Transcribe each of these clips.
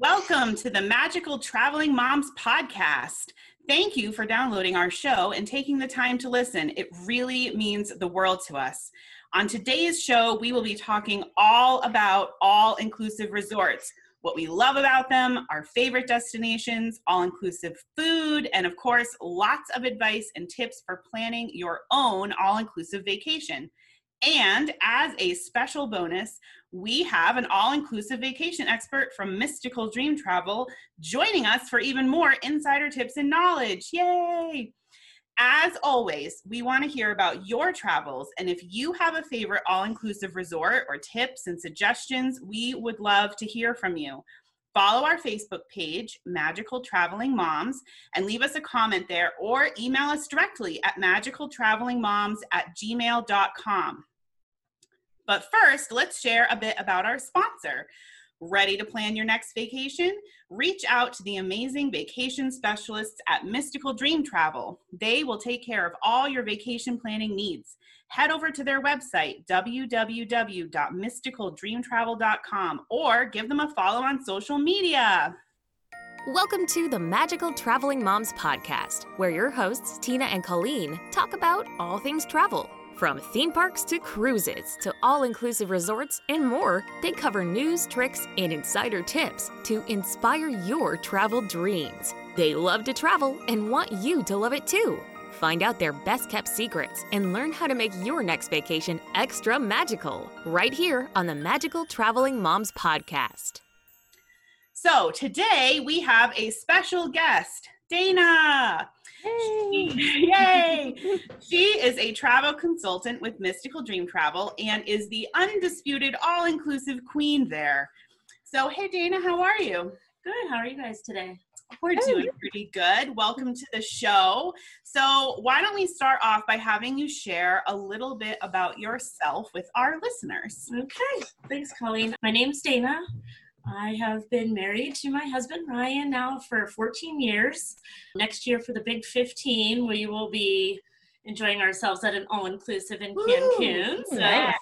Welcome to the Magical Traveling Moms podcast. Thank you for downloading our show and taking the time to listen. It really means the world to us. On today's show, we will be talking all about all inclusive resorts, what we love about them, our favorite destinations, all inclusive food, and of course, lots of advice and tips for planning your own all inclusive vacation. And as a special bonus, we have an all inclusive vacation expert from Mystical Dream Travel joining us for even more insider tips and knowledge. Yay! As always, we want to hear about your travels. And if you have a favorite all inclusive resort or tips and suggestions, we would love to hear from you. Follow our Facebook page, Magical Traveling Moms, and leave us a comment there or email us directly at magicaltravelingmoms at gmail.com. But first, let's share a bit about our sponsor. Ready to plan your next vacation? Reach out to the amazing vacation specialists at Mystical Dream Travel. They will take care of all your vacation planning needs. Head over to their website, www.mysticaldreamtravel.com, or give them a follow on social media. Welcome to the Magical Traveling Moms podcast, where your hosts, Tina and Colleen, talk about all things travel. From theme parks to cruises to all inclusive resorts and more, they cover news, tricks, and insider tips to inspire your travel dreams. They love to travel and want you to love it too. Find out their best kept secrets and learn how to make your next vacation extra magical right here on the Magical Traveling Moms podcast. So, today we have a special guest, Dana. Yay! Yay! she is a travel consultant with Mystical Dream Travel and is the undisputed all inclusive queen there. So, hey, Dana, how are you? Good. How are you guys today? We're doing pretty good. Welcome to the show. So, why don't we start off by having you share a little bit about yourself with our listeners? Okay. Thanks, Colleen. My name's Dana. I have been married to my husband Ryan now for 14 years. Next year, for the big 15, we will be enjoying ourselves at an all inclusive in Cancun. Ooh, so, nice.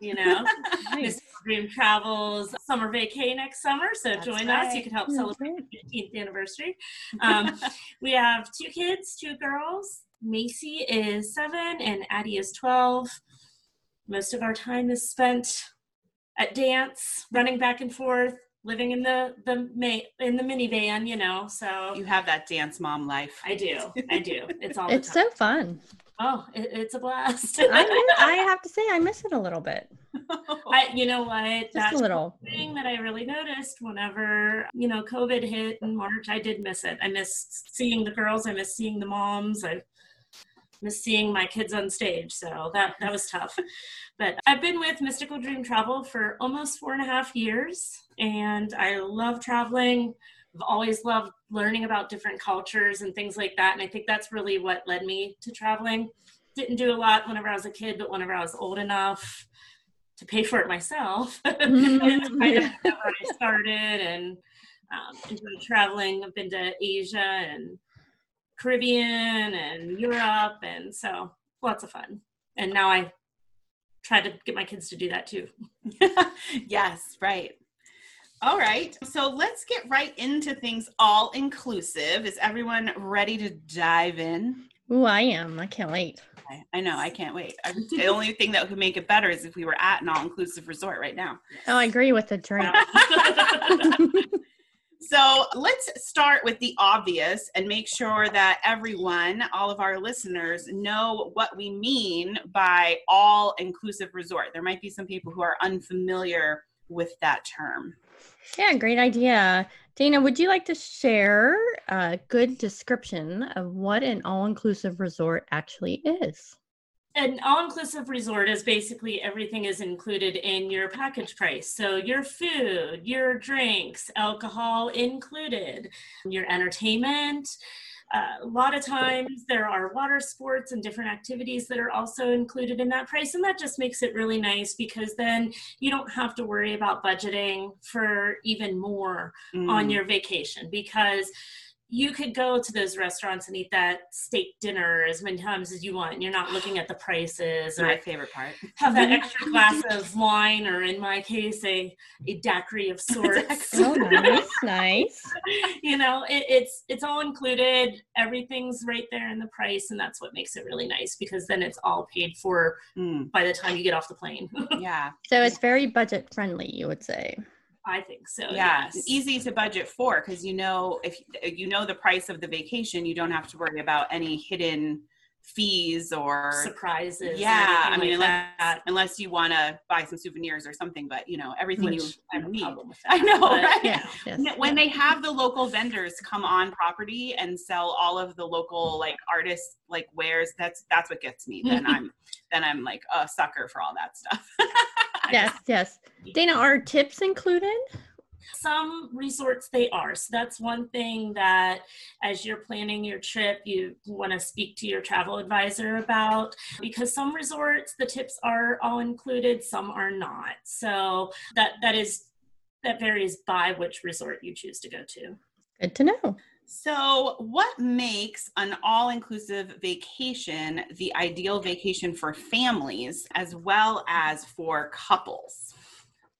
you know, Nice. Dream Travels summer vacay next summer. So, That's join us. You right. can help celebrate right. the 15th anniversary. Um, we have two kids, two girls. Macy is seven and Addie is 12. Most of our time is spent at dance, running back and forth, living in the the ma- in the minivan, you know. So You have that dance mom life. I do, I do. It's all It's so fun. oh, it, it's a blast. I, miss, I have to say, I miss it a little bit. I, you know what? Just That's a little. thing that I really noticed whenever you know COVID hit in March. I did miss it. I missed seeing the girls. I missed seeing the moms. I miss seeing my kids on stage. So that that was tough. But I've been with Mystical Dream Travel for almost four and a half years, and I love traveling. I've always loved learning about different cultures and things like that. And I think that's really what led me to traveling. Didn't do a lot whenever I was a kid, but whenever I was old enough to pay for it myself, kind of where I started and um, enjoyed traveling. I've been to Asia and Caribbean and Europe, and so lots of fun. And now I try to get my kids to do that too. yes, right. All right. So let's get right into things all inclusive. Is everyone ready to dive in? Oh, I am. I can't wait. I, I know. I can't wait. I, the only thing that could make it better is if we were at an all inclusive resort right now. Oh, I agree with the drink. So let's start with the obvious and make sure that everyone, all of our listeners, know what we mean by all inclusive resort. There might be some people who are unfamiliar with that term. yeah, great idea. Dana, would you like to share a good description of what an all inclusive resort actually is? An all-inclusive resort is basically everything is included in your package price. So your food, your drinks, alcohol included, your entertainment. Uh, a lot of times there are water sports and different activities that are also included in that price, and that just makes it really nice because then you don't have to worry about budgeting for even more on Mm. your vacation because you could go to those restaurants and eat that steak dinner as many times as you want. And you're not looking at the prices or My favorite part. have that extra glass of wine, or in my case, a, a daiquiri of sorts. Oh, nice, nice. you know, it, it's it's all included. Everything's right there in the price, and that's what makes it really nice because then it's all paid for Mm, by the time you get off the plane. yeah. So it's very budget friendly, you would say. I think so. yeah yes. easy to budget for because you know if you know the price of the vacation you don't have to worry about any hidden fees or surprises. or yeah i mean like unless, that, unless you want to buy some souvenirs or something but you know everything which you I have a need problem with I know, but, right? you Yes, yes. N- when they have the local vendors come on property and sell all of the local like artists like wares that's that's what gets me then i'm then i'm like a sucker for all that stuff I Yes, yes. Dana, are tips included? some resorts they are so that's one thing that as you're planning your trip you want to speak to your travel advisor about because some resorts the tips are all included some are not so that that is that varies by which resort you choose to go to Good to know. So, what makes an all inclusive vacation the ideal vacation for families as well as for couples?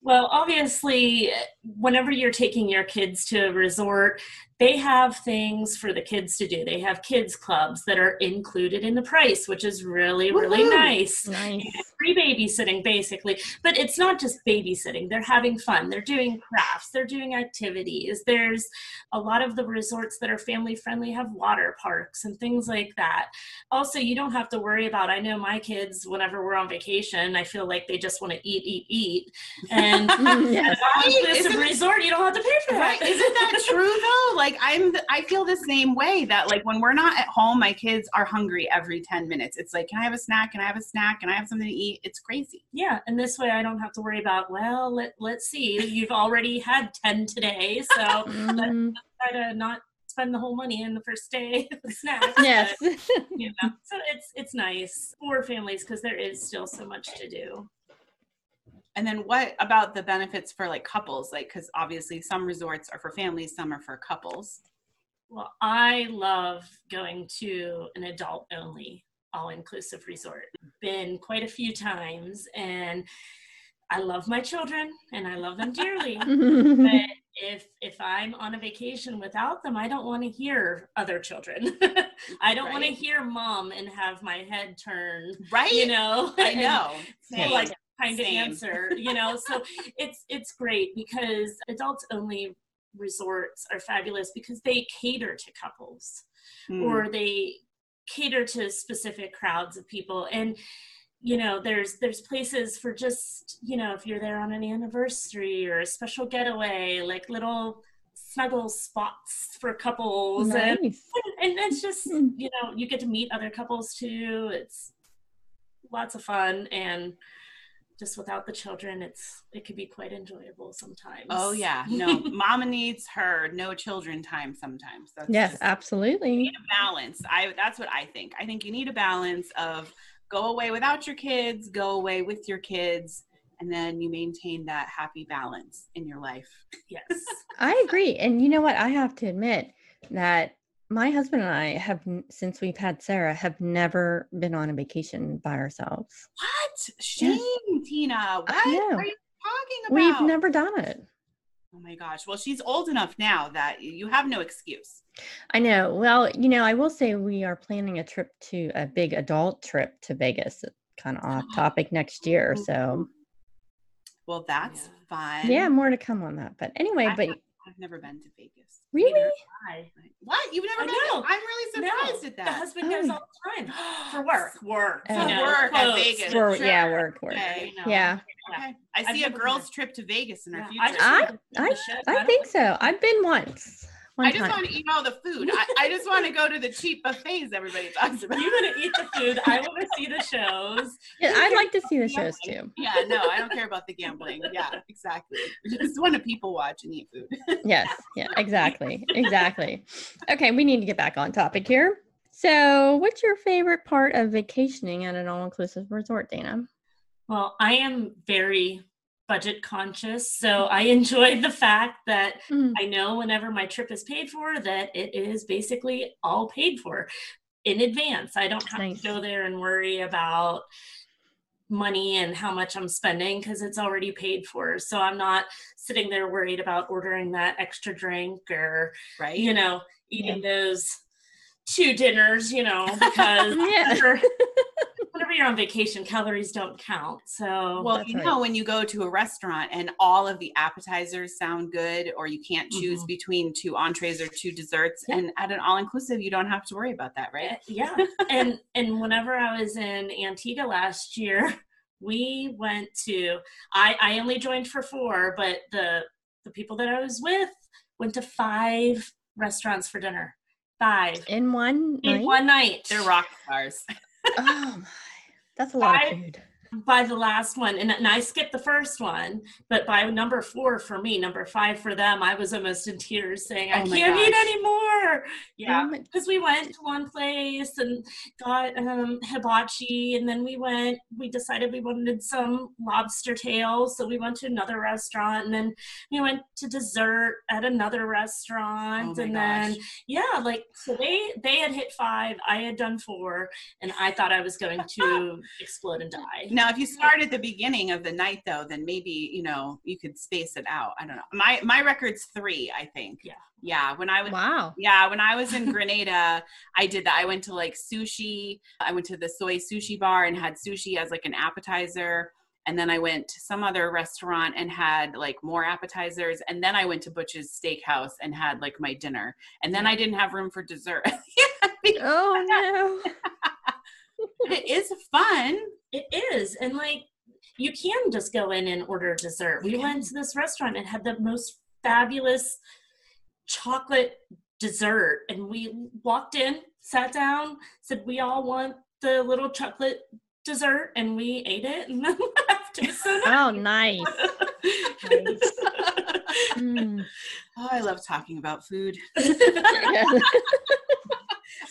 Well, obviously, whenever you're taking your kids to a resort, they have things for the kids to do. They have kids clubs that are included in the price, which is really, really Woohoo! nice. Nice. Free babysitting, basically. But it's not just babysitting. They're having fun. They're doing crafts. They're doing activities. There's a lot of the resorts that are family friendly have water parks and things like that. Also, you don't have to worry about, I know my kids, whenever we're on vacation, I feel like they just want to eat, eat, eat. And yes. All inclusive Isn't it- resort, you don't have to pay for that. Right? Isn't that true though? Like I'm I feel the same way that like when we're not at home, my kids are hungry every 10 minutes. It's like, can I have a snack? Can I have a snack? Can I have something to eat? It's crazy. yeah, and this way I don't have to worry about, well, let, let's see, you've already had 10 today, so Mhm. try to not spend the whole money in the first day of the snacks. Yes. but, you know, so it's it's nice for families because there is still so much to do. And then what about the benefits for like couples? Like cuz obviously some resorts are for families, some are for couples. Well, I love going to an adult only all inclusive resort. Been quite a few times and I love my children and I love them dearly. but if if I'm on a vacation without them, I don't want to hear other children. I don't want to hear mom and have my head turned, Right? you know. I know. like kind of answer, you know. so it's it's great because adults only resorts are fabulous because they cater to couples Mm. or they cater to specific crowds of people and you know there's there's places for just you know if you're there on an anniversary or a special getaway like little snuggle spots for couples and, nice. and it's just you know you get to meet other couples too it's lots of fun and just without the children it's it could be quite enjoyable sometimes Oh yeah, no. Mama needs her no children time sometimes. That's Yes, just- absolutely. need a balance. I that's what I think. I think you need a balance of go away without your kids, go away with your kids, and then you maintain that happy balance in your life. yes I agree. And you know what? I have to admit that my husband and I have, since we've had Sarah, have never been on a vacation by ourselves. What? Shame, Tina. What are you talking about? We've never done it. Oh my gosh. Well, she's old enough now that you have no excuse. I know. Well, you know, I will say we are planning a trip to a big adult trip to Vegas, uh, kind of off topic next year. So, Well, that's Yeah. fun. yeah, more to come on that. But anyway, I but I've never been to Vegas. really? Neither I. What? You've never I been? know. I'm really surprised no, at that. the husband Oh. goes all the time for work work oh. For you know, work at Vegas. For, Sure. yeah, work, work. Okay. you know. Yeah. Okay. I I've see a never girls' been. trip to Vegas in our Yeah, future. I just I- wanna go to the show. I think so. I've been once. One I just time. want to eat all the food. I, I just want to go to the cheap buffets everybody talks about. You want to eat the food. I want to see the shows. Yeah, I'd like to see the shows too. Yeah, no, I don't care about the gambling. Yeah, exactly. Just want to people watch and eat food. Yes, yeah, exactly. Exactly. Okay, we need to get back on topic here. So, what's your favorite part of vacationing at an all inclusive resort, Dana? Well, I am very budget conscious. So I enjoyed the fact that Mm. I know whenever my trip is paid for that it is basically all paid for in advance. I don't have Nice. to go there and worry about money and how much I'm spending because it's already paid for. So I'm not sitting there worried about ordering that extra drink or, right? you know, eating those two dinners, you know, because Yeah. whenever, whenever you're on vacation, calories don't count. So Well, you right. know, when you go to a restaurant and all of the appetizers sound good, or you can't choose Mhm. between two entrees or two desserts, Yeah. and at an all inclusive, you don't have to worry about that, right? yeah and and whenever i was in antigua last year we went to i i only joined for four but the the people that i was with went to five restaurants for dinner five In one in night? one night They're rock stars. Oh my. That's a lot Five- of food. By the last one. And, and i skipped the first one but by number four for me number five for them i was almost in tears saying i Oh can't eat anymore. Yeah Oh my- because we went to one place and got um, hibachi and then we went we decided we wanted some lobster tails so we went to another restaurant and then we went to dessert at another restaurant Oh and then yeah like so they they had hit five i had done four and i thought i was going to explode and die Now, if you start at the beginning of the night, though, then maybe you know you could space it out. I don't know. My my record's three, I think. Yeah. Yeah. When I was Wow. Yeah, when I was in Grenada, I did that. I went to like sushi. I went to the soy sushi bar and had sushi as like an appetizer. And then I went to some other restaurant and had like more appetizers. And then I went to Butch's Steakhouse and had like my dinner. And then I didn't have room for dessert. Oh no. it is fun. It is. And like you can just go in and order dessert. We You went to this restaurant and had the most fabulous chocolate dessert. And we walked in, sat down, said we all want the little chocolate dessert and we ate it and then left. It so nice. Oh nice. Nice. Mm. Oh, I love talking about food.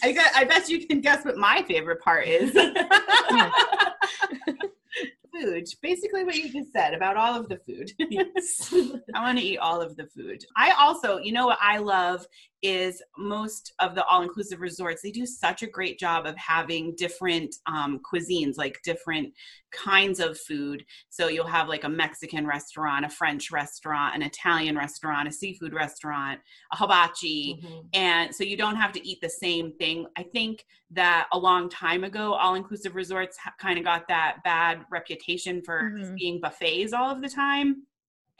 I got, I bet you can guess what my favorite part is. Food. Basically what you just said about all of the food. yes. I want to eat all of the food. I also, you know what I love is most of the all inclusive resorts, they do such a great job of having different um, cuisines, like different kinds of food. So you'll have like a Mexican restaurant, a French restaurant, an Italian restaurant, a seafood restaurant, a hibachi. Mhm. And so you don't have to eat the same thing. I think that a long time ago, all inclusive resorts ha- kind of got that bad reputation for Mhm. being buffets all of the time.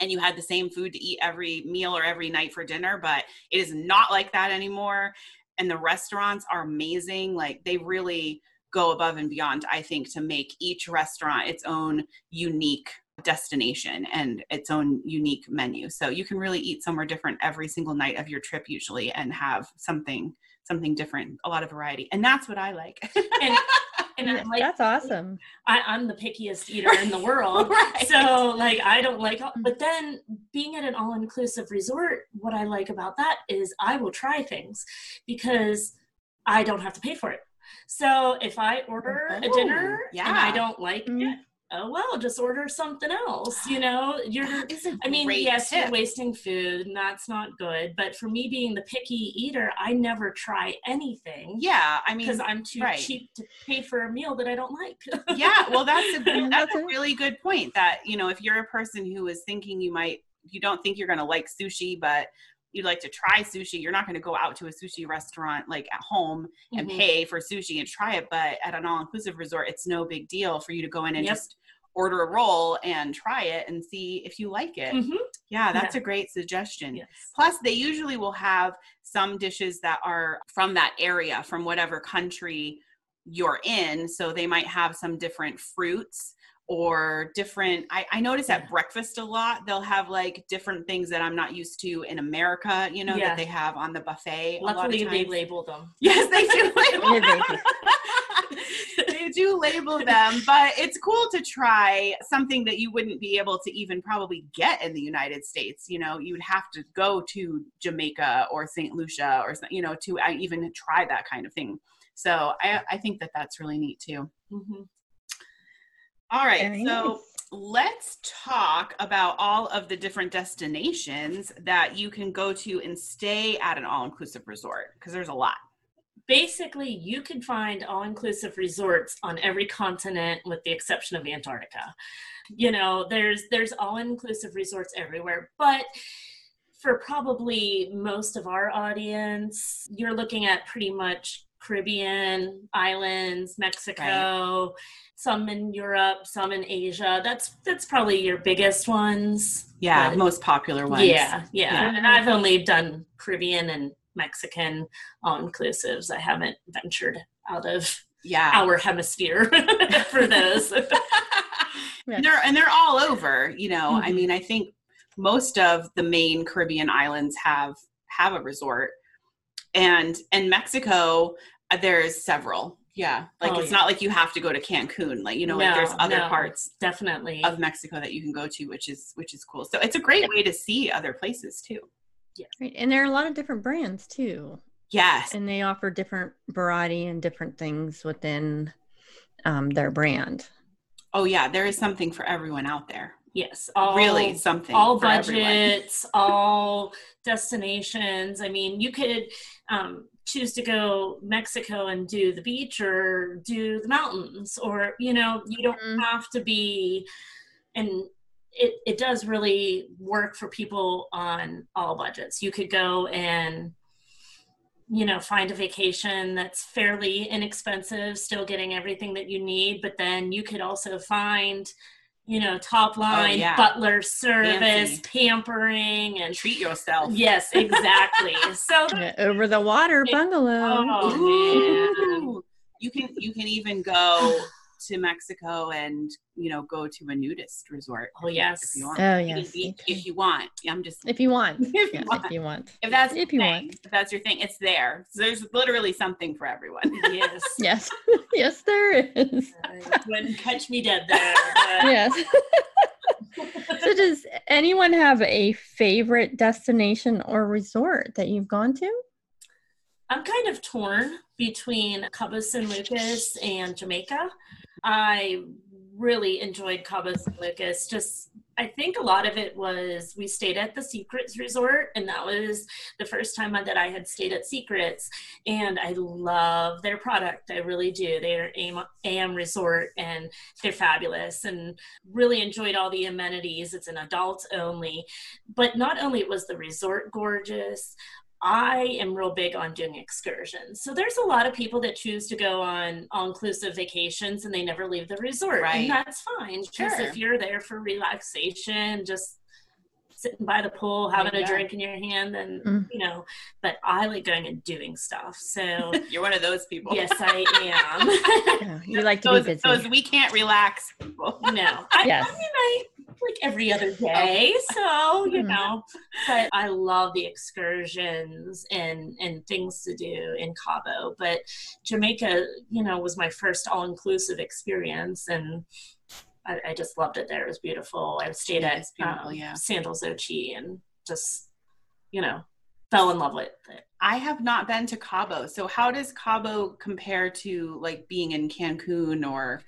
And you had the same food to eat every meal or every night for dinner, but it is not like that anymore. And the restaurants are amazing. Like they really go above and beyond, I think, to make each restaurant its own unique destination and its own unique menu. So you can really eat somewhere different every single night of your trip usually and have something something different, a lot of variety. And that's what I like. And, and I'm like, That's awesome. I, I'm the pickiest eater in the world. Right. So like I don't like but then being at an all-inclusive resort, what I like about that is I will try things because I don't have to pay for it. So if I order a Oh, dinner and I don't like Mhm. it, oh well, just order something else. You know, you're That is a I mean, great yes, you're wasting food and that's not good. But for me being the picky eater, I never try anything. Yeah, I mean, Because I'm too right. cheap to pay for a meal that I don't like. yeah well that's a that's that's a a- really good point that you know if you're a person who is thinking you might you don't think you're going to like sushi but you'd like to try sushi you're not going to go out to a sushi restaurant like at home and Mhm. pay for sushi and try it but at an all-inclusive resort it's no big deal for you to go in and Yep. just order a roll and try it and see if you like it Mhm. yeah that's Yeah. a great suggestion Yes. Plus, they usually will have some dishes that are from that area, from whatever country you're in. So they might have some different fruits or different. I, I notice at breakfast a lot, they'll have like different things that I'm not used to in America, you know, Yeah. that they have on the buffet. a lot of Luckily, they label them. Yes, they do label them. Do. label them, but it's cool to try something that you wouldn't be able to even probably get in the United States. You know, you would have to go to Jamaica or St. Lucia or, you know, to uh, even try that kind of thing. So I, I think that that's really neat too. Mhm. All right. Very so nice. let's talk about all of the different destinations that you can go to and stay at an all-inclusive resort because there's a lot basically you can find all-inclusive resorts on every continent with the exception of antarctica. You know there's there's all-inclusive resorts everywhere but for probably most of our audience you're looking at pretty much caribbean islands mexico right. some in europe some in asia. That's that's probably your biggest ones. Yeah most popular ones. Yeah, yeah. Yeah. And i've only done caribbean and Mexican all inclusives. I haven't ventured out of yeah our hemisphere for those. and they're and they're all over. You know, mm-hmm. I mean, I think most of the main Caribbean islands have have a resort, and and Mexico uh, there's several. Yeah, like oh, it's yeah. not like you have to go to Cancun. Like you know, no, like there's other no, parts definitely of Mexico that you can go to, which is which is cool. So it's a great way to see other places too. Yes. Right. And there are a lot of different brands too. Yes. And they offer different variety and different things within um, their brand. Oh yeah, there is something for everyone out there. Yes, all, really something. All budgets, all destinations. I mean, you could um, choose to go Mexico and do the beach, or do the mountains, or you know, you don't mm-hmm. have to be. And it, it does really work for people on all budgets. You could go and you know find a vacation that's fairly inexpensive still getting everything that you need but then you could also find you know top oh, line oh, yeah. butler service Fancy. pampering and treat yourself yes exactly so yeah, over the water bungalow oh, oh you can you can even go to Mexico and you know go to a nudist resort. Oh yes, if you want. Oh yes, if, if you want. I'm just if you want. if, you, want. if you want. If that's if you thing, want. If that's your thing, it's there. So there's literally something for everyone. Yes. yes. yes, there is. Wouldn't catch me dead there. yes. so does anyone have a favorite destination or resort that you've gone to? I'm kind of torn between Cabo San Lucas and Jamaica. I really enjoyed Cabo San Lucas. Just, I think a lot of it was we stayed at the Secrets Resort, and that was the first time that I had stayed at Secrets. And I love their product. I really do. They're AM, AM Resort, and they're fabulous, and really enjoyed all the amenities. It's an adult only, but not only was the resort gorgeous. I am real big on doing excursions. So there's a lot of people that choose to go on all inclusive vacations and they never leave the resort. Right. And that's fine. Because sure. if you're there for relaxation, just sitting by the pool, having yeah. a drink in your hand, and mm. you know, but I like going and doing stuff. So you're one of those people. Yes, I am. you like to those, be busy. Those we can't relax people. No. I, yes. I mean, I like every other day. So, you mm-hmm. know, but I love the excursions and and things to do in Cabo. But Jamaica, you know, was my first all inclusive experience and I, I, just loved it there. It was beautiful. I stayed at um, yeah. Sandals Ochi and just, you know, fell in love with it. I have not been to Cabo. So how does Cabo compare to like being in Cancun or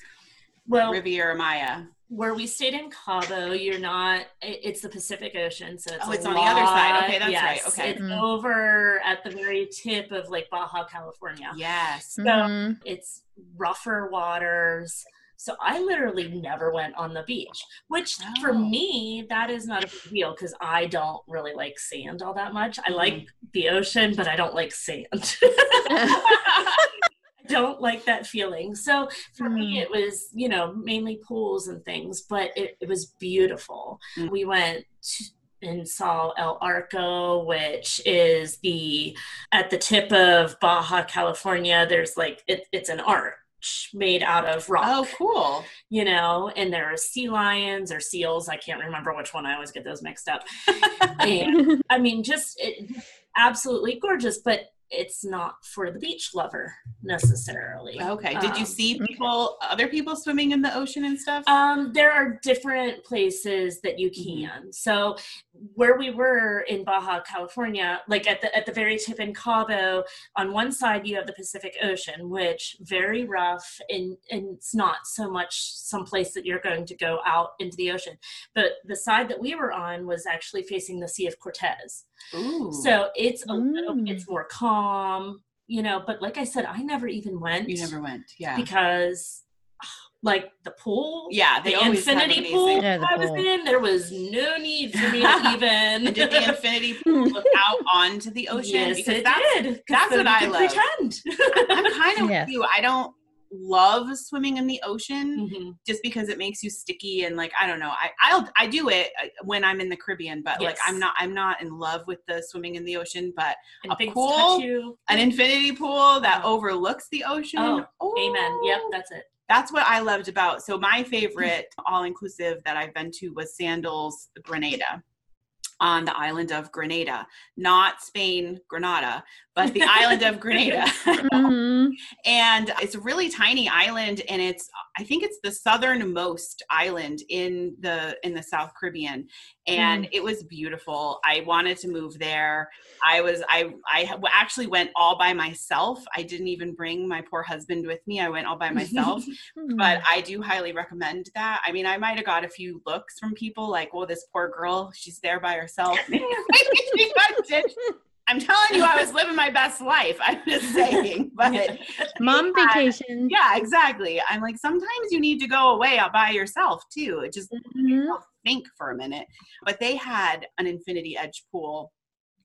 well, Riviera Maya? Where we stayed in Cabo, you're not. It's the Pacific Ocean, so it's, oh, it's on the other side. Okay, that's yes, right. Okay, it's mm-hmm. over at the very tip of like Baja California. Yes, so mm-hmm. it's rougher waters. So I literally never went on the beach, which oh. for me that is not a big deal because I don't really like sand all that much. I mm-hmm. like the ocean, but I don't like sand. don't like that feeling. So for mm. me, it was, you know, mainly pools and things, but it, it was beautiful. Mm. We went and saw El Arco, which is the at the tip of Baja California. There's like it, it's an arch made out of rock. Oh, cool! You know, and there are sea lions or seals. I can't remember which one. I always get those mixed up. and, I mean, just it, absolutely gorgeous. But it's not for the beach lover necessarily. Okay. Did you Um, see people, other people swimming in the ocean and stuff? Um, there are different places that you Mhm. can. So where we were in Baja, California, like at the at the very tip in Cabo, on one side you have the Pacific Ocean, which very rough and and it's not so much some place that you're going to go out into the ocean. But the side that we were on was actually facing the Sea of Cortez. Ooh. So it's a little Mm. it's more calm, Um, you know, but like I said, I never even went you never went. Yeah. because like the pool Yeah. The infinity pool Yeah, the I was pool. in, there was no need for me to even. And did the infinity pool look out onto the ocean? Yes, because it that's did. 'cause that's what I could love. Pretend. I'm kind of Yes. with you. I don't love swimming in the ocean Mhm. just because it makes you sticky and like I don't know. I I'll I do it uh, when I'm in the Caribbean, but like I'm not I'm not in love with the swimming in the ocean. But And A pool? an infinity pool that Oh. overlooks the ocean. Oh, Amen. Yep, that's it. That's what I loved about. So my favorite all inclusive that I've been to was Sandals Grenada on the island of Grenada, not Spain, Grenada, but the island of Grenada. Mhm. and it's a really tiny island and it's i think it's the southernmost island in the in the south caribbean and it was beautiful i wanted to move there i was i i actually went all by myself i didn't even bring my poor husband with me i went all by myself but Mm. I do highly recommend that. I mean, I might have got a few looks from people like, "Well, this poor girl, she's there by herself." I'm telling you, I was living my best life. I'm just saying, but Mom Yeah. vacation. yeah, exactly. I'm like, sometimes you need to go away out by yourself too. It just Mhm. think for a minute. But they had an infinity edge pool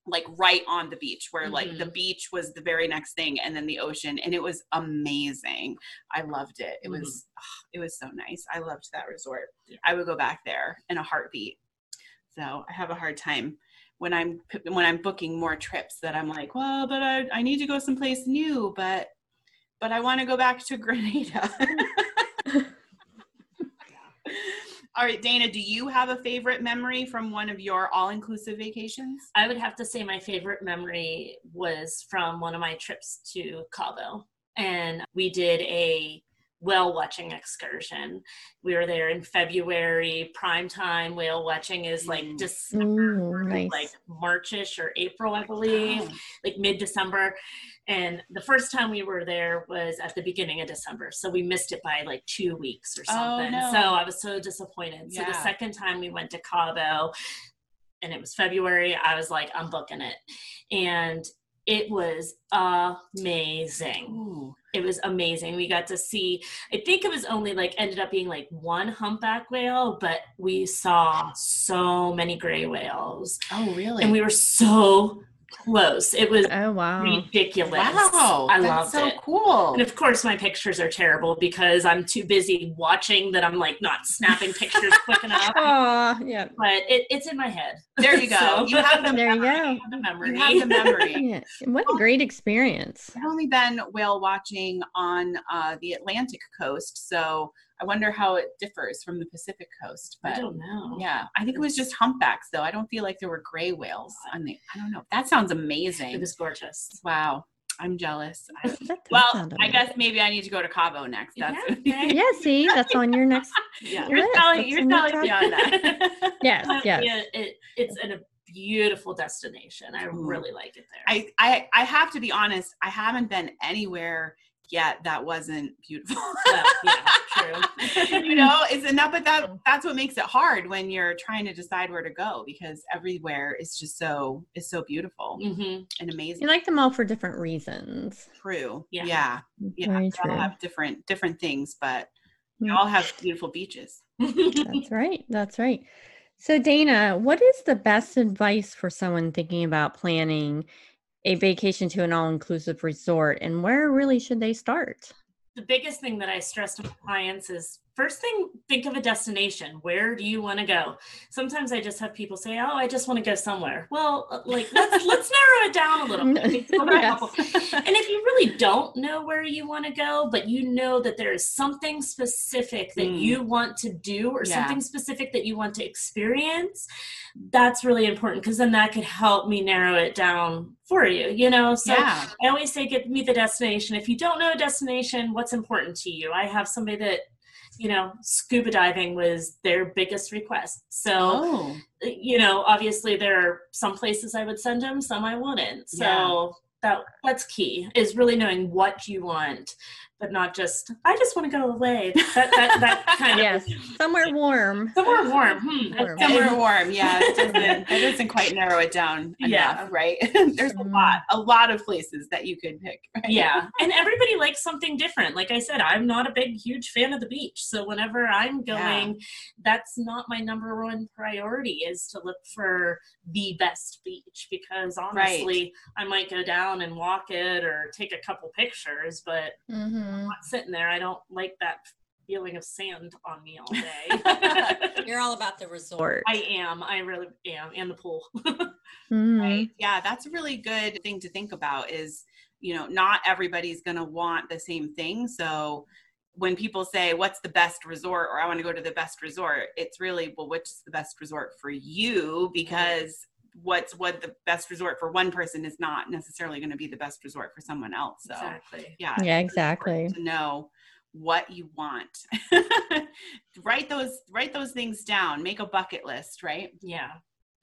like right on the beach where like the Mhm. beach was the very next thing and then the ocean and it was amazing i loved it it Mhm. was ah, it was so nice i loved that resort Yeah. i would go back there in a heartbeat so i have a hard time when i'm when i'm booking more trips that i'm like well but i, I need to go someplace new but but i want to go back to grenada all right dana do you have a favorite memory from one of your all-inclusive vacations I would have to say my favorite memory was from one of my trips to Cabo. And we did a whale watching excursion. We were there in February, prime time. Whale watching is like Mm. December, Ooh, nice. like Marchish or April, I believe, Oh. like mid December. And the first time we were there was at the beginning of December. So we missed it by like two weeks or Oh, something. no. So I was so disappointed. So the second time we went to Cabo, and it was February, I was like, I'm booking it. And it was amazing. Ooh. It was amazing. We got to see, I think it was only like ended up being like one humpback whale, but we saw so many gray whales. Oh, really? And we were so close. It was Oh wow. ridiculous. wow, I that's loved so it. cool. And of course, my pictures are terrible because I'm too busy watching that I'm like not snapping pictures quick enough. Oh, yeah. But it, it's in my head. There you go. So- You have the There you memory. go. the memory. You have the memory. Yeah. What a great experience. I've only been whale watching on uh, the Atlantic coast, so I wonder how it differs from the Pacific coast. But I But don't know. yeah, I think it was just humpbacks, though. I don't feel like there were gray whales on the. I don't know. That sounds amazing. It was gorgeous. wow. I'm jealous. I- well, I guess maybe I need to go to Cabo next. That's Yeah. Yeah, see, that's on your next. Yeah. you're Yes, telling you're on your telling me on that. Yes, yes. yeah, it, it's in a beautiful destination. I Ooh. really like it there. I, I I have to be honest. I haven't been anywhere yet that wasn't beautiful. Well, yeah, true. you know, it's enough, but that that's what makes it hard when you're trying to decide where to go because everywhere is just so is so beautiful hmm and amazing. You like them all for different reasons. true. Yeah. Yeah. Yeah. Very They all have different different things, but they all have beautiful beaches. That's right. That's right. So, Dana, what is the best advice for someone thinking about planning a vacation to an all inclusive resort and where really should they start? the biggest thing that I stress to clients is first thing, think of a destination. Where do you want to go? Sometimes I just have people say, "Oh, I just want to go somewhere." Well, uh, like let's let's narrow it down a little bit. Yes. And if you really don't know where you want to go, but you know that there is something specific that Mm. you want to do or Yeah. something specific that you want to experience, that's really important because then that could help me narrow it down for you, you know? So yeah. I always say, get me the destination. If you don't know a destination, what's important to you? I have somebody that, you know, scuba diving was their biggest request. So, Oh. you know, obviously there are some places I would send them, some I wouldn't. So Yeah. that that's key is really knowing what you want, but not just I just want to go away. That that, that kind yes, somewhere warm. somewhere warm. Hmm, Warm. Somewhere warm, yeah. It doesn't, it doesn't quite narrow it down enough, Yeah. right? There's a Mm. lot, a lot of places that you could pick. Right? yeah and everybody likes something different like i said i'm not a big huge fan of the beach so whenever i'm Yeah. going that's not my number one priority is to look for the best beach because honestly i might go down and walk it or take a couple pictures but i'm not sitting there i don't like that feeling of sand on me all day You're all about the resort. i am i really am and the pool Mhm. Right. Yeah, that's a really good thing to think about is, you know, not everybody's going to want the same thing. So when people say, what's the best resort or I want to go to the best resort, it's really, well, which's the best resort for you? Because what's what the best resort for one person is not necessarily going to be the best resort for someone else. So exactly yeah. Yeah, exactly. To know what you want. write those write those things down. Make a bucket list, right? yeah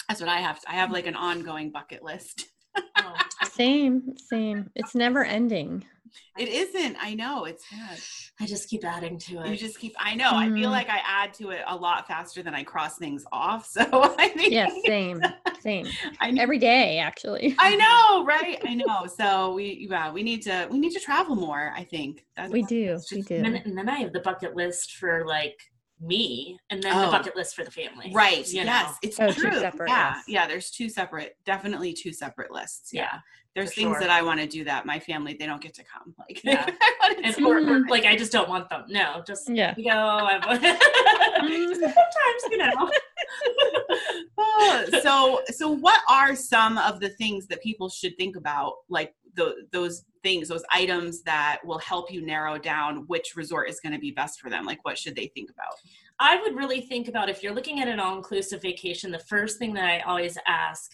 That's what I have. I have like an ongoing bucket list. oh, Same, same. It's never ending. It isn't. I know it's bad. i just keep adding to it You just keep. I know. I feel Mhm. like I add to it a lot faster than I cross things off. So I think. Yes, same, same. I. Every day, actually. I know, right? I know. So we, yeah, we need to, we need to travel more. I think that's We do, we do. And then, and then I have the bucket list for like me, and then the Oh. bucket list for the family. Right. you know? yes, it's Oh, two true. separate yeah, lists. yeah. There's two separate, definitely two separate lists. Yeah. Yeah, There's for things sure. that I want to do that my family they don't get to come. Like, Yeah. I wanna And or, or, like I just don't want them. No, just Yeah. you go. I just sometimes you know. So so what are some of the things that people should think about like the, those things those items that will help you narrow down which resort is going to be best for them like what should they think about I would really think about if you're looking at an all-inclusive vacation. The first thing that I always ask,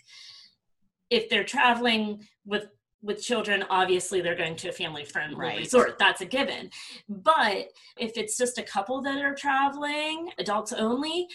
if they're traveling with with children, obviously they're going to a family-friendly Right. resort. That's a given. But if it's just a couple that are traveling, adults only,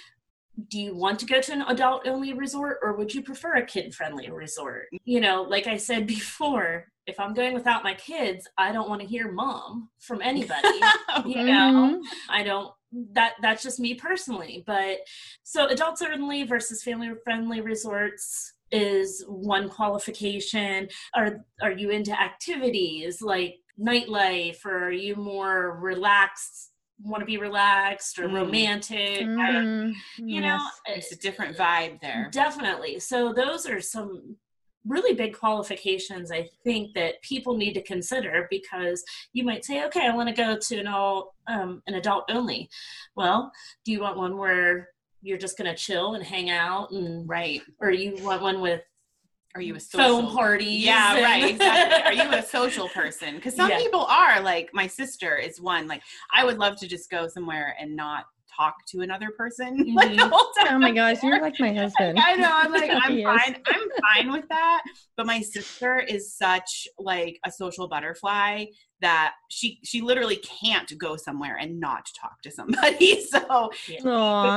do you want to go to an adult only resort or would you prefer a kid friendly resort? You know, like I said before, if I'm going without my kids, I don't want to hear mom from anybody. you know, Mhm. I don't that that's just me personally. But so adults only versus family friendly resorts is one qualification. Are are you into activities like nightlife or are you more relaxed want to be relaxed or Mm. romantic? Mhm. You know, it's a different vibe there Definitely. So those are some really big qualifications I think that people need to consider because you might say, okay, I want to go to an all um, an adult only. Well, do you want one where you're just going to chill and hang out, and right or you want one with are you a social foam parties? yeah and- right exactly are you a social person because some Yeah. people are like my sister is one like i would love to just go somewhere and not talk to another person like the Mhm. whole time Oh my gosh, you're like my husband. I know. I'm like, I'm Yes. fine. I'm fine with that. But my sister is such like a social butterfly that she she literally can't go somewhere and not talk to somebody. So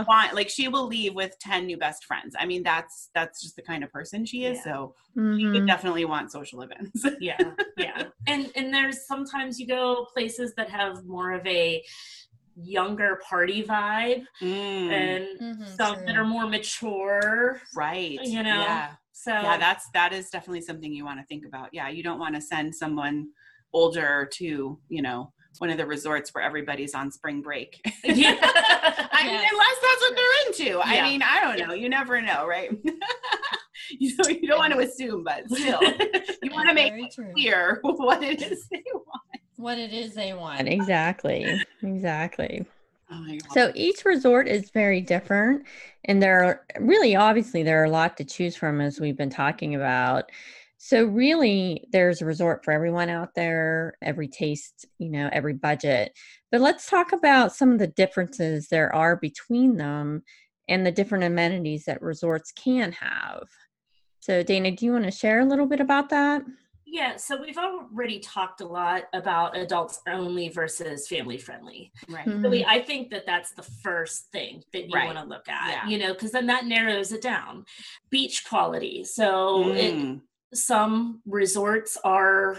want, like she will leave with 10 new best friends. I mean, that's that's just the kind of person she is. Yeah. So she would Mhm. definitely want social events. yeah yeah and and there's sometimes you go places that have more of a younger party vibe Mm, and Mhm, some that are more mature right. you know, Yeah. so yeah that's that is definitely something you want to think about yeah you don't want to send someone older to you know one of the resorts where everybody's on spring break Yeah. I mean, Yes. unless that's what they're into i mean i don't know you never know right you, so you don't want to assume but still you want to make Very clear what it is they want what it is they want. Exactly. Exactly. Oh. So each resort is very different, and there are really obviously there are a lot to choose from as we've been talking about. So really, there's a resort for everyone out there, every taste, you know, every budget. But let's talk about some of the differences there are between them and the different amenities that resorts can have. So Dana, do you want to share a little bit about that? Yeah, so we've already talked a lot about adults only versus family friendly. right. Mhm. Really, I think that that's the first thing that you Right. want to look at, Yeah. you know, because then that narrows it down. Beach quality. So it, Mm, some resorts are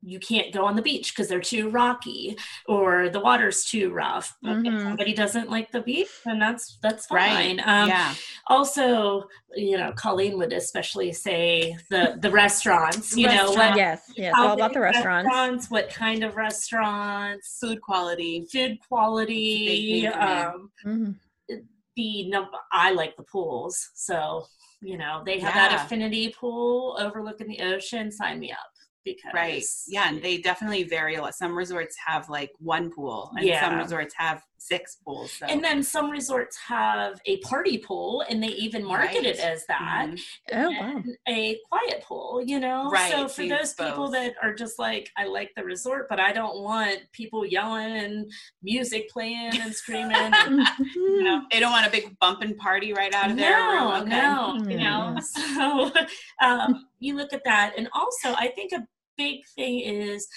you can't go on the beach because they're too rocky or the water's too rough. But If somebody doesn't like the beach, then that's that's right. fine. Um, yeah. Also, you know, Colleen would especially say the the restaurants. You know, what Yes, yes, all about the restaurants. what kind of restaurants, Food quality. food quality, thing for me. um, Mhm. the number. I like the pools, so you know they have that infinity pool overlooking the ocean. Sign me up because Right. Yeah. And they definitely vary a lot. Some resorts have like one pool and some resorts have six pools. So. And then some resorts have a party pool, and they even market it as that. Mhm. Oh wow. a quiet pool, you know? Right, So so for you those people that are just like, I like the resort, but I don't want people yelling and music playing and screaming. and, you know, They don't want a big bumping party right out of their no, room. Okay. no, you know. So um, you look at that, and also I think a big thing is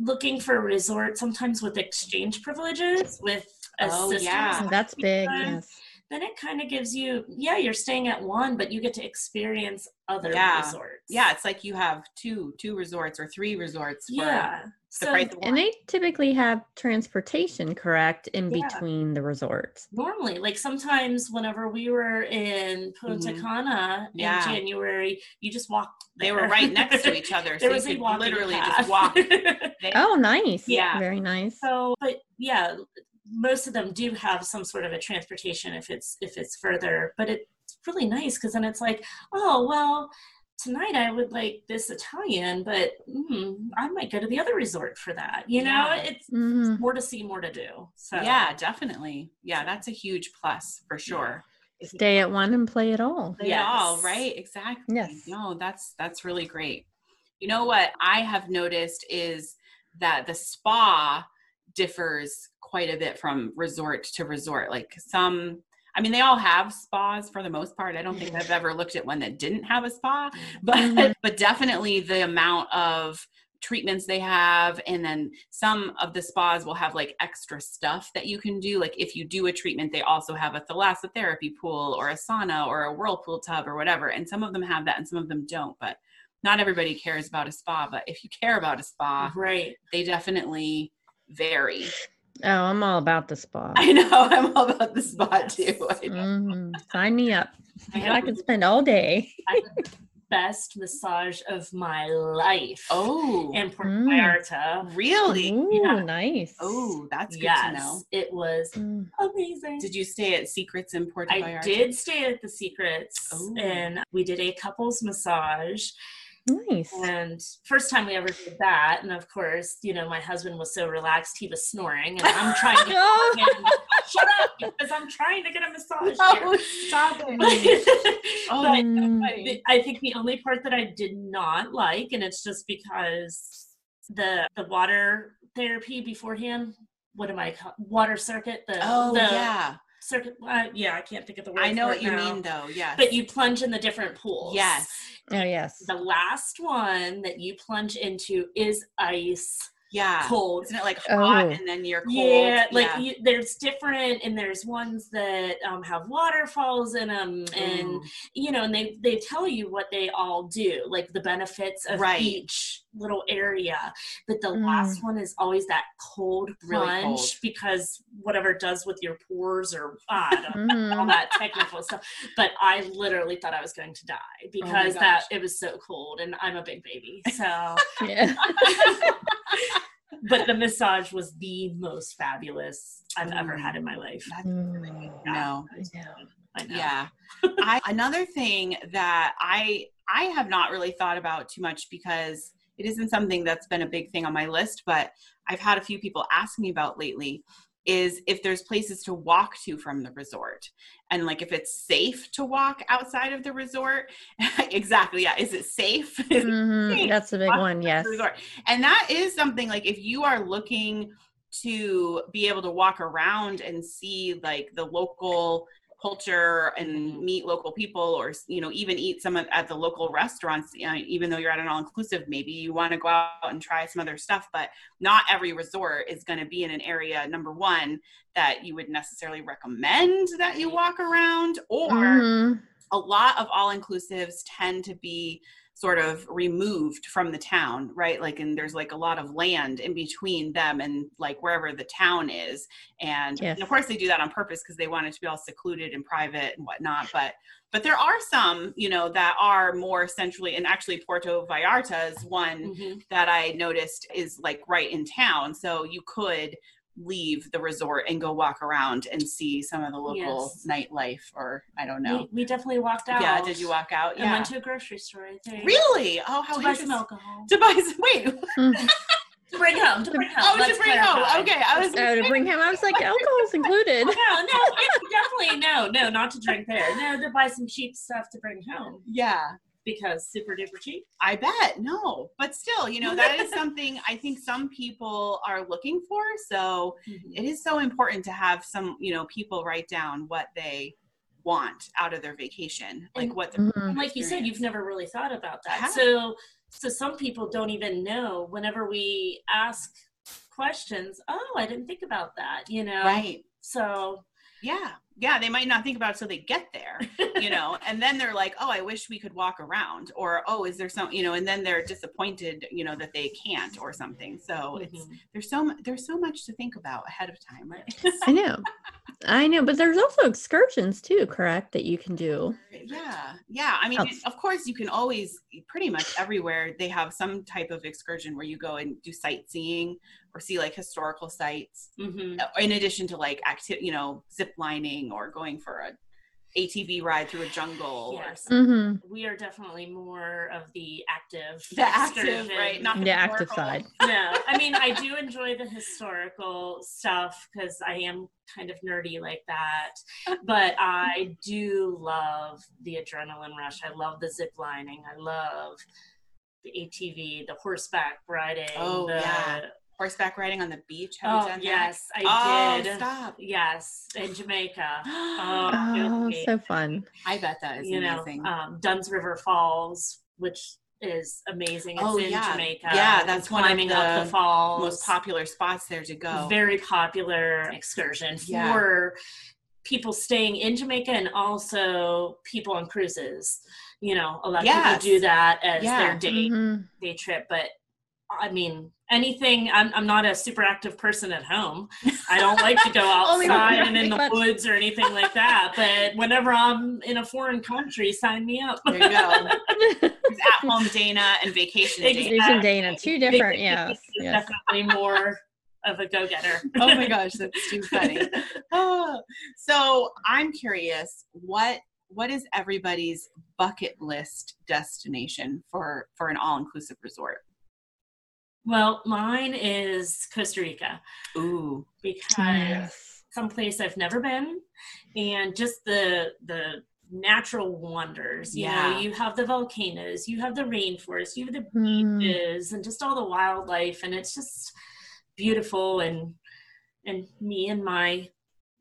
looking for a resort sometimes with exchange privileges with a Oh, sister yeah. Oh, That's big. Sometimes Yes. then it kind of gives you yeah you're staying at one but you get to experience other Yeah. resorts Yeah. It's like you have two, two resorts or three resorts for yeah the so price And they typically have transportation, correct, in Yeah. between the resorts. normally like sometimes whenever we were in punta Mhm. cana Yeah. in january you just walked They were right next to each other. So there you was a could literally path. just walk. Oh, nice. Yeah. Very nice. so but yeah most of them do have some sort of a transportation if it's if it's further but it's really nice because then it's like oh well tonight i would like this italian but mm, i might go to the other resort for that you know Yeah. it's Mhm. more to see more to do so yeah, definitely. Yeah, that's a huge plus for sure. If you Stay at one and play it all. play it all, right? Exactly. Yes. No, that's that's really great. You know what I have noticed is that the spa differs quite a bit from resort to resort. Like some I mean, they all have spas for the most part. I don't think I've ever looked at one that didn't have a spa, but Mhm. but definitely the amount of treatments they have and then some of the spas will have like extra stuff that you can do like if you do a treatment they also have a thalassotherapy pool or a sauna or a whirlpool tub or whatever and some of them have that and some of them don't but not everybody cares about a spa but if you care about a spa right they definitely vary Oh, I'm all about the spa. i know i'm all about the spa too I know. Mhm. Sign me up. I I can spend all day. I had the best massage of my life oh in Puerto Mm. Vallarta. really Ooh, Yeah. nice. oh that's good yes, to know it was Mm. amazing. did you stay at secrets in puerto I vallarta did stay at the Secrets, Oh. and we did a couples massage. Nice. And first time we ever did that, and of course, you know, my husband was so relaxed he was snoring, and I'm trying to Oh. get him, shut up because I'm trying to get a massage oh here. stop it oh But funny. I think the only part that I did not like, and it's just because the the water therapy beforehand. What am I? call- Water circuit. The Oh the yeah, circuit. Uh, yeah, I can't think of the word. I know what it you now. mean though. Yes, But you plunge in the different pools. yes, Oh, yes. The last one that you plunge into is ice yeah. cold. Isn't it like hot Oh. and then you're cold? Yeah, like You, there's different, and there's ones that um, have waterfalls in them, and Ooh. you know, and they they tell you what they all do, like the benefits of Right. each little area. But the Mm. last one is always that cold plunge cold. because whatever it does with your pores or I don't know, all Mhm. that technical stuff. But I literally thought I was going to die because that it was so cold, and I'm a big baby, so. But the massage was the most fabulous I've ever had in my life. Mm. no. I know. Yeah. I, another thing that I I have not really thought about too much because it isn't something that's been a big thing on my list, but I've had a few people ask me about lately is if there's places to walk to from the resort and like if it's safe to walk outside of the resort exactly yeah is it safe Mhm, safe That's a big one. Yes. And that is something like if you are looking to be able to walk around and see like the local culture and meet local people or you know even eat some of, at the local restaurants you know, even though you're at an all inclusive maybe you want to go out and try some other stuff but not every resort is going to be in an area number one that you would necessarily recommend that you walk around or Mhm. a lot of all inclusives tend to be sort of removed from the town right like and there's like a lot of land in between them and like wherever the town is and, Yes. and of course they do that on purpose because they want it to be all secluded and private and whatnot but but there are some you know that are more centrally and actually puerto vallarta is one Mhm. that i noticed is like right in town so you could leave the resort and go walk around and see some of the local Yes. nightlife or i don't know We, we definitely walked out. yeah, did you walk out? And Yeah. went to a grocery store. I think. really? Oh, how To buy some interesting. alcohol. To buy some, wait. Hmm. To bring home. To bring oh, home. Oh, to let's bring home. Okay, I was. Oh, to bring him, I was like, alcohol's included. No, no, definitely no, no, not to drink there. No, to buy some cheap stuff to bring home Yeah, because super duper cheap. I bet. No, but still, you know, that is something I think some people are looking for. So it is so important to have some, you know, people write down what they want out of their vacation, like And- what. their Mhm. like you said, you've never really thought about that. So, so some people don't even know. Whenever we ask questions, oh, I didn't think about that. You know, Right. So, Yeah. Yeah. They might not think about it till they get there. you know and then they're like oh i wish we could walk around or oh is there some you know and then they're disappointed you know that they can't or something so it's Mhm. there's so there's so much to think about ahead of time right I know. I know, but there's also excursions too, correct? That you can do. yeah yeah i mean Else. of course you can always pretty much everywhere they have some type of excursion where you go and do sightseeing or see like historical sites Mhm. uh, in addition to like active you know zip lining or going for a atv ride through a jungle or Yes. hmm we are definitely more of the active, the active right not the, The active side. no, I mean I do enjoy the historical stuff because I am kind of nerdy like that. But I do love the adrenaline rush. I love the zip lining. I love the ATV, the horseback riding. Oh, the, yeah. Horseback riding on the beach have you Oh done that? yes, I oh, did. stop Yes, in Jamaica. Oh, Oh, so fun. i bet that is you know, amazing um, Dunn's River Falls, which is amazing. It's Oh, in yeah. Jamaica. Yeah, that's one of climbing up the the falls. most popular spots there to go Very popular excursion Yeah. for people staying in Jamaica and also people on cruises. You know, a lot of Yes. people do that as Yeah. their day Mhm. day trip, but I mean, anything. I'm, I'm not a super active person at home. I don't like to go outside and in the much- woods or anything like that. But whenever I'm in a foreign country, sign me up. there you go at home dana and vacation Exactly. dana Dana, two different. Yes. It's yes. definitely more of a go-getter. oh my gosh that's too funny oh, so i'm curious what what is everybody's bucket list destination for for an all-inclusive resort Well, mine is Costa Rica ooh because Yes. someplace I've never been, and just the the natural wonders. You Yeah. know, you have the volcanoes, you have the rainforest, you have the Mm. beaches, and just all the wildlife, and it's just beautiful. And and me and my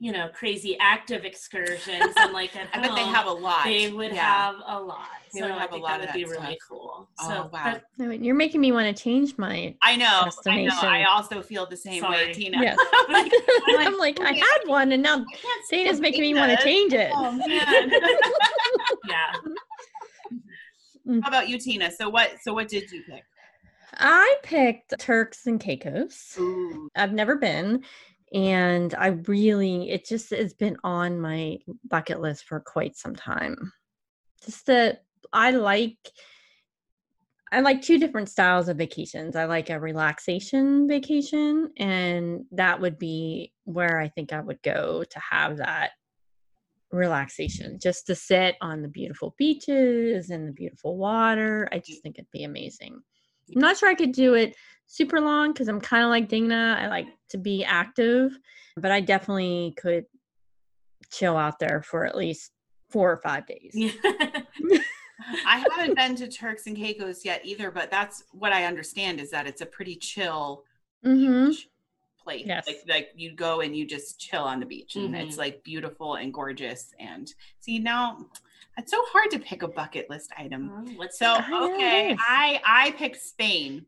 you know crazy active excursions and like at i bet they have a lot they would Yeah. have a lot. They so would I have a lot that of would be that really stuff. cool. Oh, So wow. but No, You're making me want to change my. I know, I know. I also feel the same way, Tina. Yes. like, I'm like, I had one, and now I can't Dana's stand making me want to change it. Oh man. yeah. Mm. How about you, Tina? So what? So what did you pick? I picked Turks and Caicos. Ooh, I've never been, and I really, it just has been on my bucket list for quite some time. Just that I like, I like two different styles of vacations. I like a relaxation vacation, and that would be where I think I would go to have that relaxation, just to sit on the beautiful beaches and the beautiful water. I just think it'd be amazing. I'm not sure I could do it super long because I'm kind of like Dana. I like to be active, but I definitely could chill out there for at least four or five days. Yeah. I haven't been to Turks and Caicos yet either, but that's what I understand is that it's a pretty chill Mm-hmm. beach place. Yes. Like like you go and you just chill on the beach and Mhm. it's like beautiful and gorgeous. And see now it's so hard to pick a bucket list item. Oh, What's So that? I know, okay. I I picked Spain.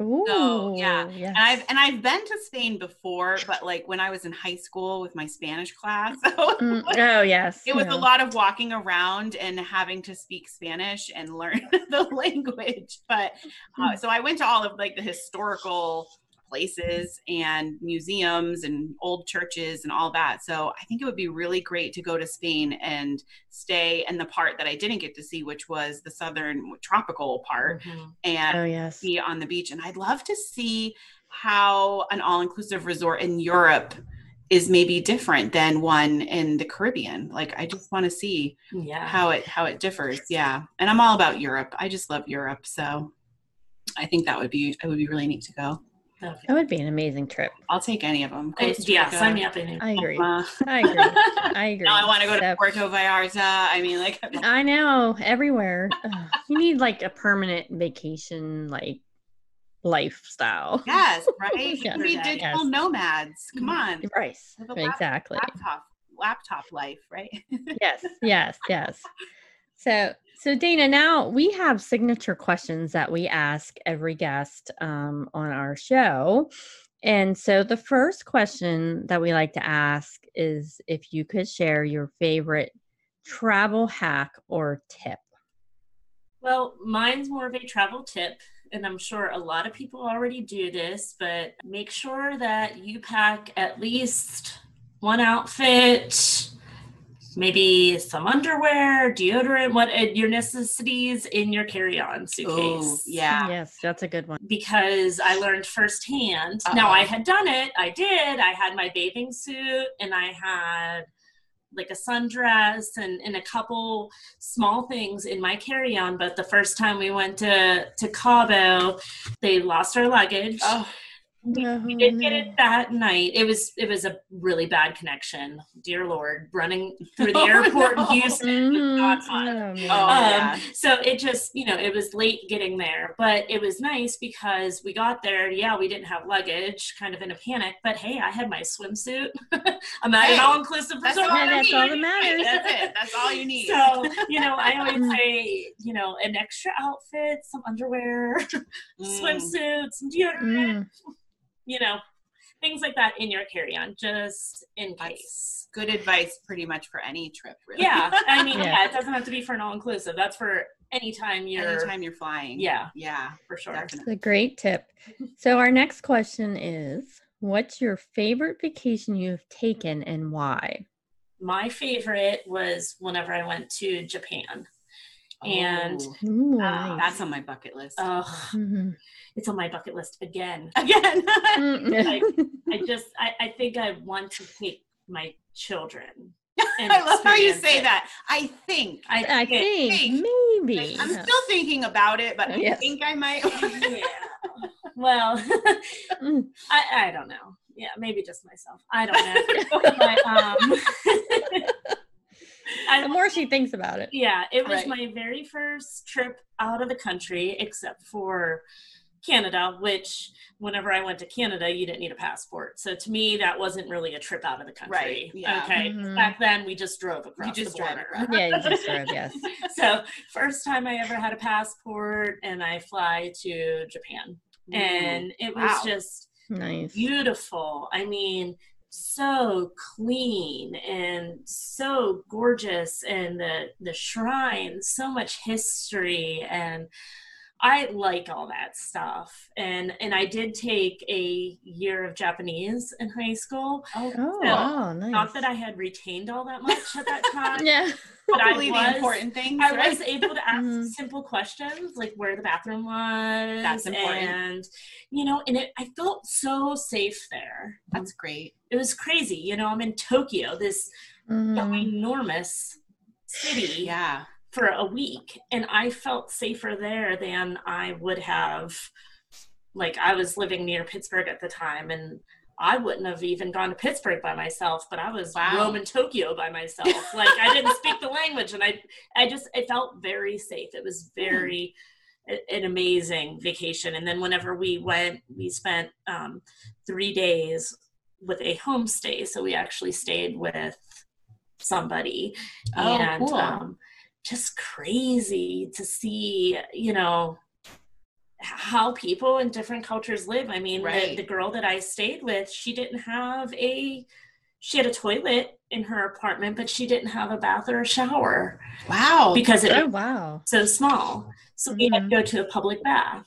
Ooh, yeah, yes. And I've and I've been to Spain before, but like when I was in high school with my Spanish class. Mm, oh yes. it was yeah. a lot of walking around and having to speak Spanish and learn the language. But uh, so I went to all of like the historical places and museums and old churches and all that. So I think it would be really great to go to Spain and stay in the part that I didn't get to see, which was the southern tropical part, Mhm. and Oh yes. be on the beach. And I'd love to see how an all inclusive resort in Europe is maybe different than one in the Caribbean. Like I just want to see Yeah. how it how it differs. Yeah. And I'm all about Europe. I just love Europe. So I think that would be it would be really neat to go. Okay. That would be an amazing trip. I'll take any of them. Uh, Yeah, sign me up. in I agree. I agree. I agree. now I want to go to So- Puerto Vallarta. I mean, like, I know everywhere. Ugh, you need like a permanent vacation, like lifestyle. yes, right? We Yes. can be Yes. digital nomads. Come on, Right. Lap- Exactly. laptop, laptop life, right? yes. Yes. Yes. So, so Dana, now we have signature questions that we ask every guest um, on our show. And so the first question that we like to ask is if you could share your favorite travel hack or tip. Well, mine's more of a travel tip, and I'm sure a lot of people already do this, but make sure that you pack at least one outfit, maybe some underwear, deodorant, what uh, your necessities in your carry-on suitcase. Oh, yeah. Yes, that's a good one. because I learned firsthand. Now I had done it. I did. I had my bathing suit and I had like a sundress and, and a couple small things in my carry-on. But the first time we went to, to Cabo, they lost our luggage. Oh, we, we Oh, did get it that night. It was it was a really bad connection. Dear Lord, running through the Oh, airport no. in Houston not fun. Oh. Oh, um, yeah. so it just you know it was late getting there but it was nice because we got there yeah we didn't have luggage kind of in a panic but hey i had my swimsuit i'm at Hey, an all-inclusive that's all, that's all that matters. That's it. That's all you need. so you know i always Mm. say you know an extra outfit some underwear Mm. swimsuit some deodorant Mm. You know things like that in your carry-on just in That's case good advice pretty much for any trip, really. yeah i mean Yeah. yeah. it doesn't have to be for an all-inclusive that's for anytime you're Anytime you're flying. yeah Yeah. for sure Definitely. It's a great tip. So, our next question is What's your favorite vacation you've taken and why? my favorite was whenever I went to Japan. And Oh, Ooh, nice. that's on my bucket list. uh, Mhm. it's on my bucket list again. Again. Mm. I just, I, I think I want to take my children. and I love how you say it. that. I think. I think think. maybe. I'm Yeah. still thinking about it, but I Yes. think I might. yeah. Well, Mm. I, I don't know. Yeah, maybe just myself. I don't know. but, um, I, the more she thinks about it. Yeah, it was Right. my very first trip out of the country, except for Canada, which whenever I went to Canada, you didn't need a passport. So to me, that wasn't really a trip out of the country. Right, yeah. Okay. Mhm. Back then, we just drove across just the border. across. Yeah, you just drove, yes. so first time I ever had a passport, and I fly to Japan, and it was wow. just Nice. beautiful. I mean, so clean and so gorgeous, and the the shrines, so much history, and I like all that stuff. And and I did take a year of Japanese in high school. Oh, So, wow, nice. Not that I had retained all that much at that time. Yeah. But I Probably the was- important things. I right? was able to ask Mhm. simple questions like where the bathroom was. That's important. And, you know, and it, I felt so safe there. That's great. It was crazy. You know, I'm in Tokyo, this Mhm. enormous city Yeah. for a week, and I felt safer there than I would have like I was living near Pittsburgh at the time and I wouldn't have even gone to Pittsburgh by myself, but I was Wow. roaming Tokyo by myself. like I didn't speak the language and I I just it felt very safe. It was very a- an amazing vacation. And then whenever we went, we spent um, three days with a homestay. So we actually stayed with somebody. Oh, and cool. um, just crazy to see, you know, how people in different cultures live. I mean, Right. the, the girl that I stayed with, she didn't have a she had a toilet in her apartment, but she didn't have a bath or a shower Wow. because it Oh was wow. so small. So we had to Mhm. go to a public bath.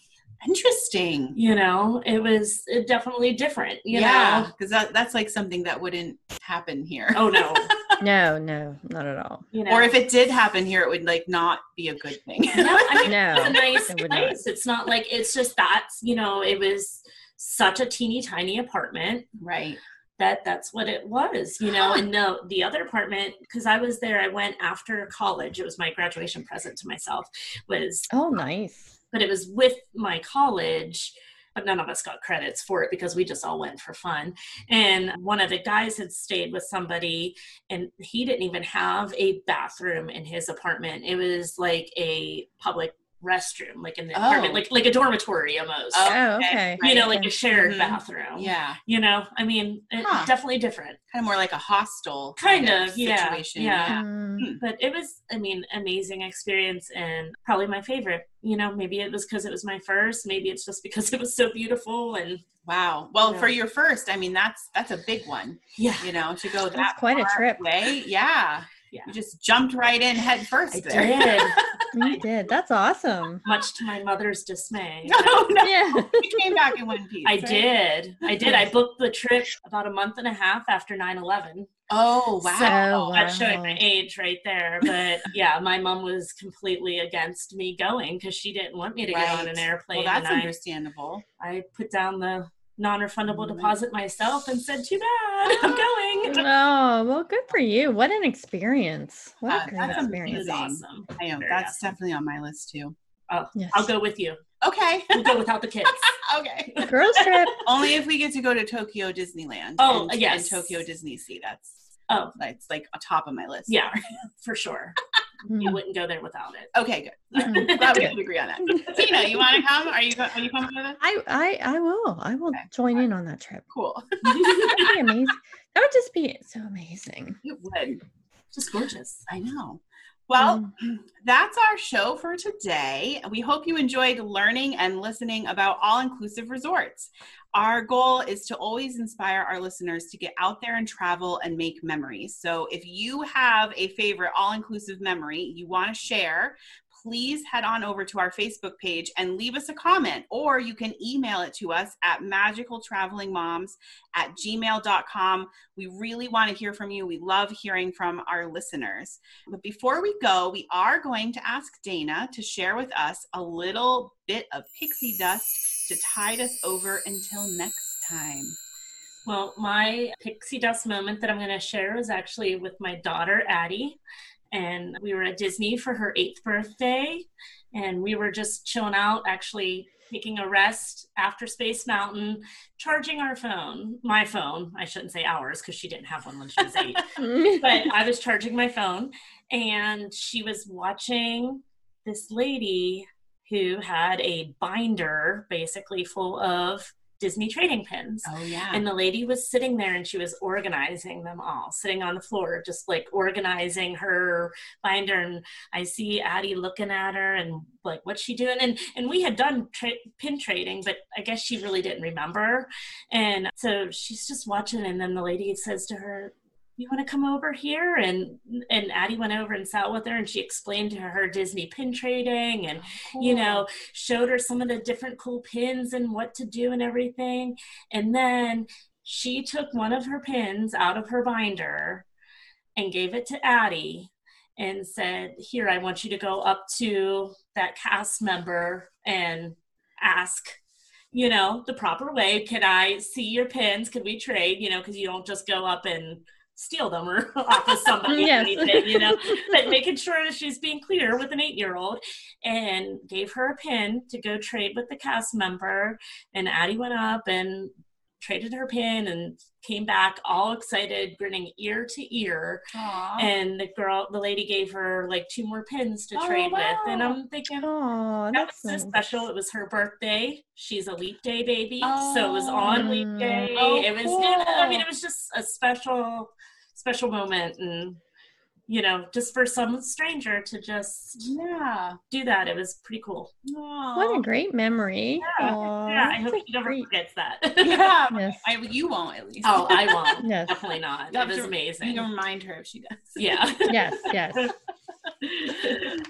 Interesting. You know, it was uh, definitely different. You yeah, because that, that's like something that wouldn't happen here. oh no, No, no, not at all. you know, Or if it did happen here, it would like not be a good thing. yeah, I mean, No, it's a nice it would not. It's not like it's just that's you know, it was such a teeny tiny apartment right. that that's what it was you know and no the other apartment because i was there i went after college it was my graduation present to myself was Oh, nice. but it was with my college but none of us got credits for it because we just all went for fun. And one of the guys had stayed with somebody and he didn't even have a bathroom in his apartment. It was like a public restroom like in the apartment Oh. like like a dormitory almost Oh, okay. okay. you know like a shared Mhm. bathroom Yeah. you know i mean it, Huh. definitely different Kind of more like a hostel Kind of, yeah, situation. yeah. Mm, but it was i mean amazing experience and probably my favorite you know maybe it was because it was my first maybe it's just because it was so beautiful and Wow. Well, Yeah. for your first, I mean, that's that's a big one. yeah You know, to go that That's quite a far trip. away. Yeah. Yeah. You just jumped right in head first. i there. did You did. That's awesome. much to my mother's dismay no, oh, no. Yeah. You came back in one piece. i right? did i did i booked the trip about a month and a half after 9-11 Oh wow. So, Oh, that's showing my age right there but yeah my mom was completely against me going because she didn't want me to get on an airplane well, that's and I- understandable. I put down the non-refundable Mhm. deposit myself and said, "Too bad, I'm going." Oh, well, good for you. What an experience. What Uh, a great that's experience. was amazing. awesome. I know Very that's awesome. definitely on my list too. Oh, Yes. I'll go with you. Okay. We'll go without the kids. okay. Girls trip. Only if we get to go to Tokyo Disneyland. Oh, and, yes. And Tokyo Disney Sea. That's Oh. that's like a top of my list. Yeah, for sure. You Mm. wouldn't go there without it. Okay, good. Mhm. Glad we agree on that. Tina, you want to come? Are you are you coming with us? I, I, I will. I will Okay. join in on that trip. Cool. That'd be amazing. That would just be so amazing. It would. Just gorgeous. I know. Well, Mm. that's our show for today. We hope you enjoyed learning and listening about all inclusive resorts. Our goal is to always inspire our listeners to get out there and travel and make memories. So if you have a favorite all inclusive memory you want to share, please head on over to our Facebook page and leave us a comment, or you can email it to us at magicaltravelingmoms at gmail.com. We really want to hear from you. We love hearing from our listeners. But before we go, we are going to ask Dana to share with us a little bit of pixie dust to tide us over until next time. Well, my pixie dust moment that I'm going to share is actually with my daughter, Addie. And we were at Disney for her eighth birthday. And we were just chilling out, actually taking a rest after Space Mountain, charging our phone, my phone. I shouldn't say ours because she didn't have one when she was eight. but I was charging my phone and she was watching this lady who had a binder basically full of Disney trading pins. Oh, yeah. And the lady was sitting there and she was organizing them all, sitting on the floor, just like organizing her binder. And I see Addie looking at her and like, what's she doing? And and we had done tra- pin trading, but I guess she really didn't remember. And so she's just watching, and then the lady says to her, you want to come over here? And and addie went over and sat with her and she explained to her her disney pin trading and you oh. know showed her some of the different cool pins and what to do and everything. And then she took one of her pins out of her binder and gave it to addie and said here i want you to go up to that cast member and ask you know the proper way. Can i see your pins? Could we trade? You know because you don't just go up and steal them or off of somebody Yes. anything, you know, but making sure that she's being clear with an eight year old and gave her a pin to go trade with the cast member. And Addie went up and traded her pin and came back all excited, grinning ear to ear. Aw. And the girl, the lady gave her like two more pins to Oh, trade with. And. I'm thinking, Oh, that that's was so nice. special. It was her birthday. She's a leap day baby, so it was on leap Oh. day. Oh, it was. It, I mean, it was just a special, special moment, and you know, just for some stranger to just yeah. do that, it was pretty cool. Aw. What a great memory. Yeah, Aw, yeah, I hope a she never great- forgets that. yeah. Yes. I, you won't at least. oh, I won't. Yes. Definitely not. You'll It have was amazing. You can remind her if she does. Yeah. Yes, yes.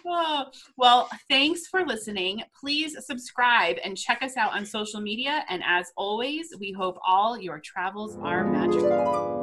Oh, well, thanks for listening. Please subscribe and check us out on social media. And as always, we hope all your travels are magical.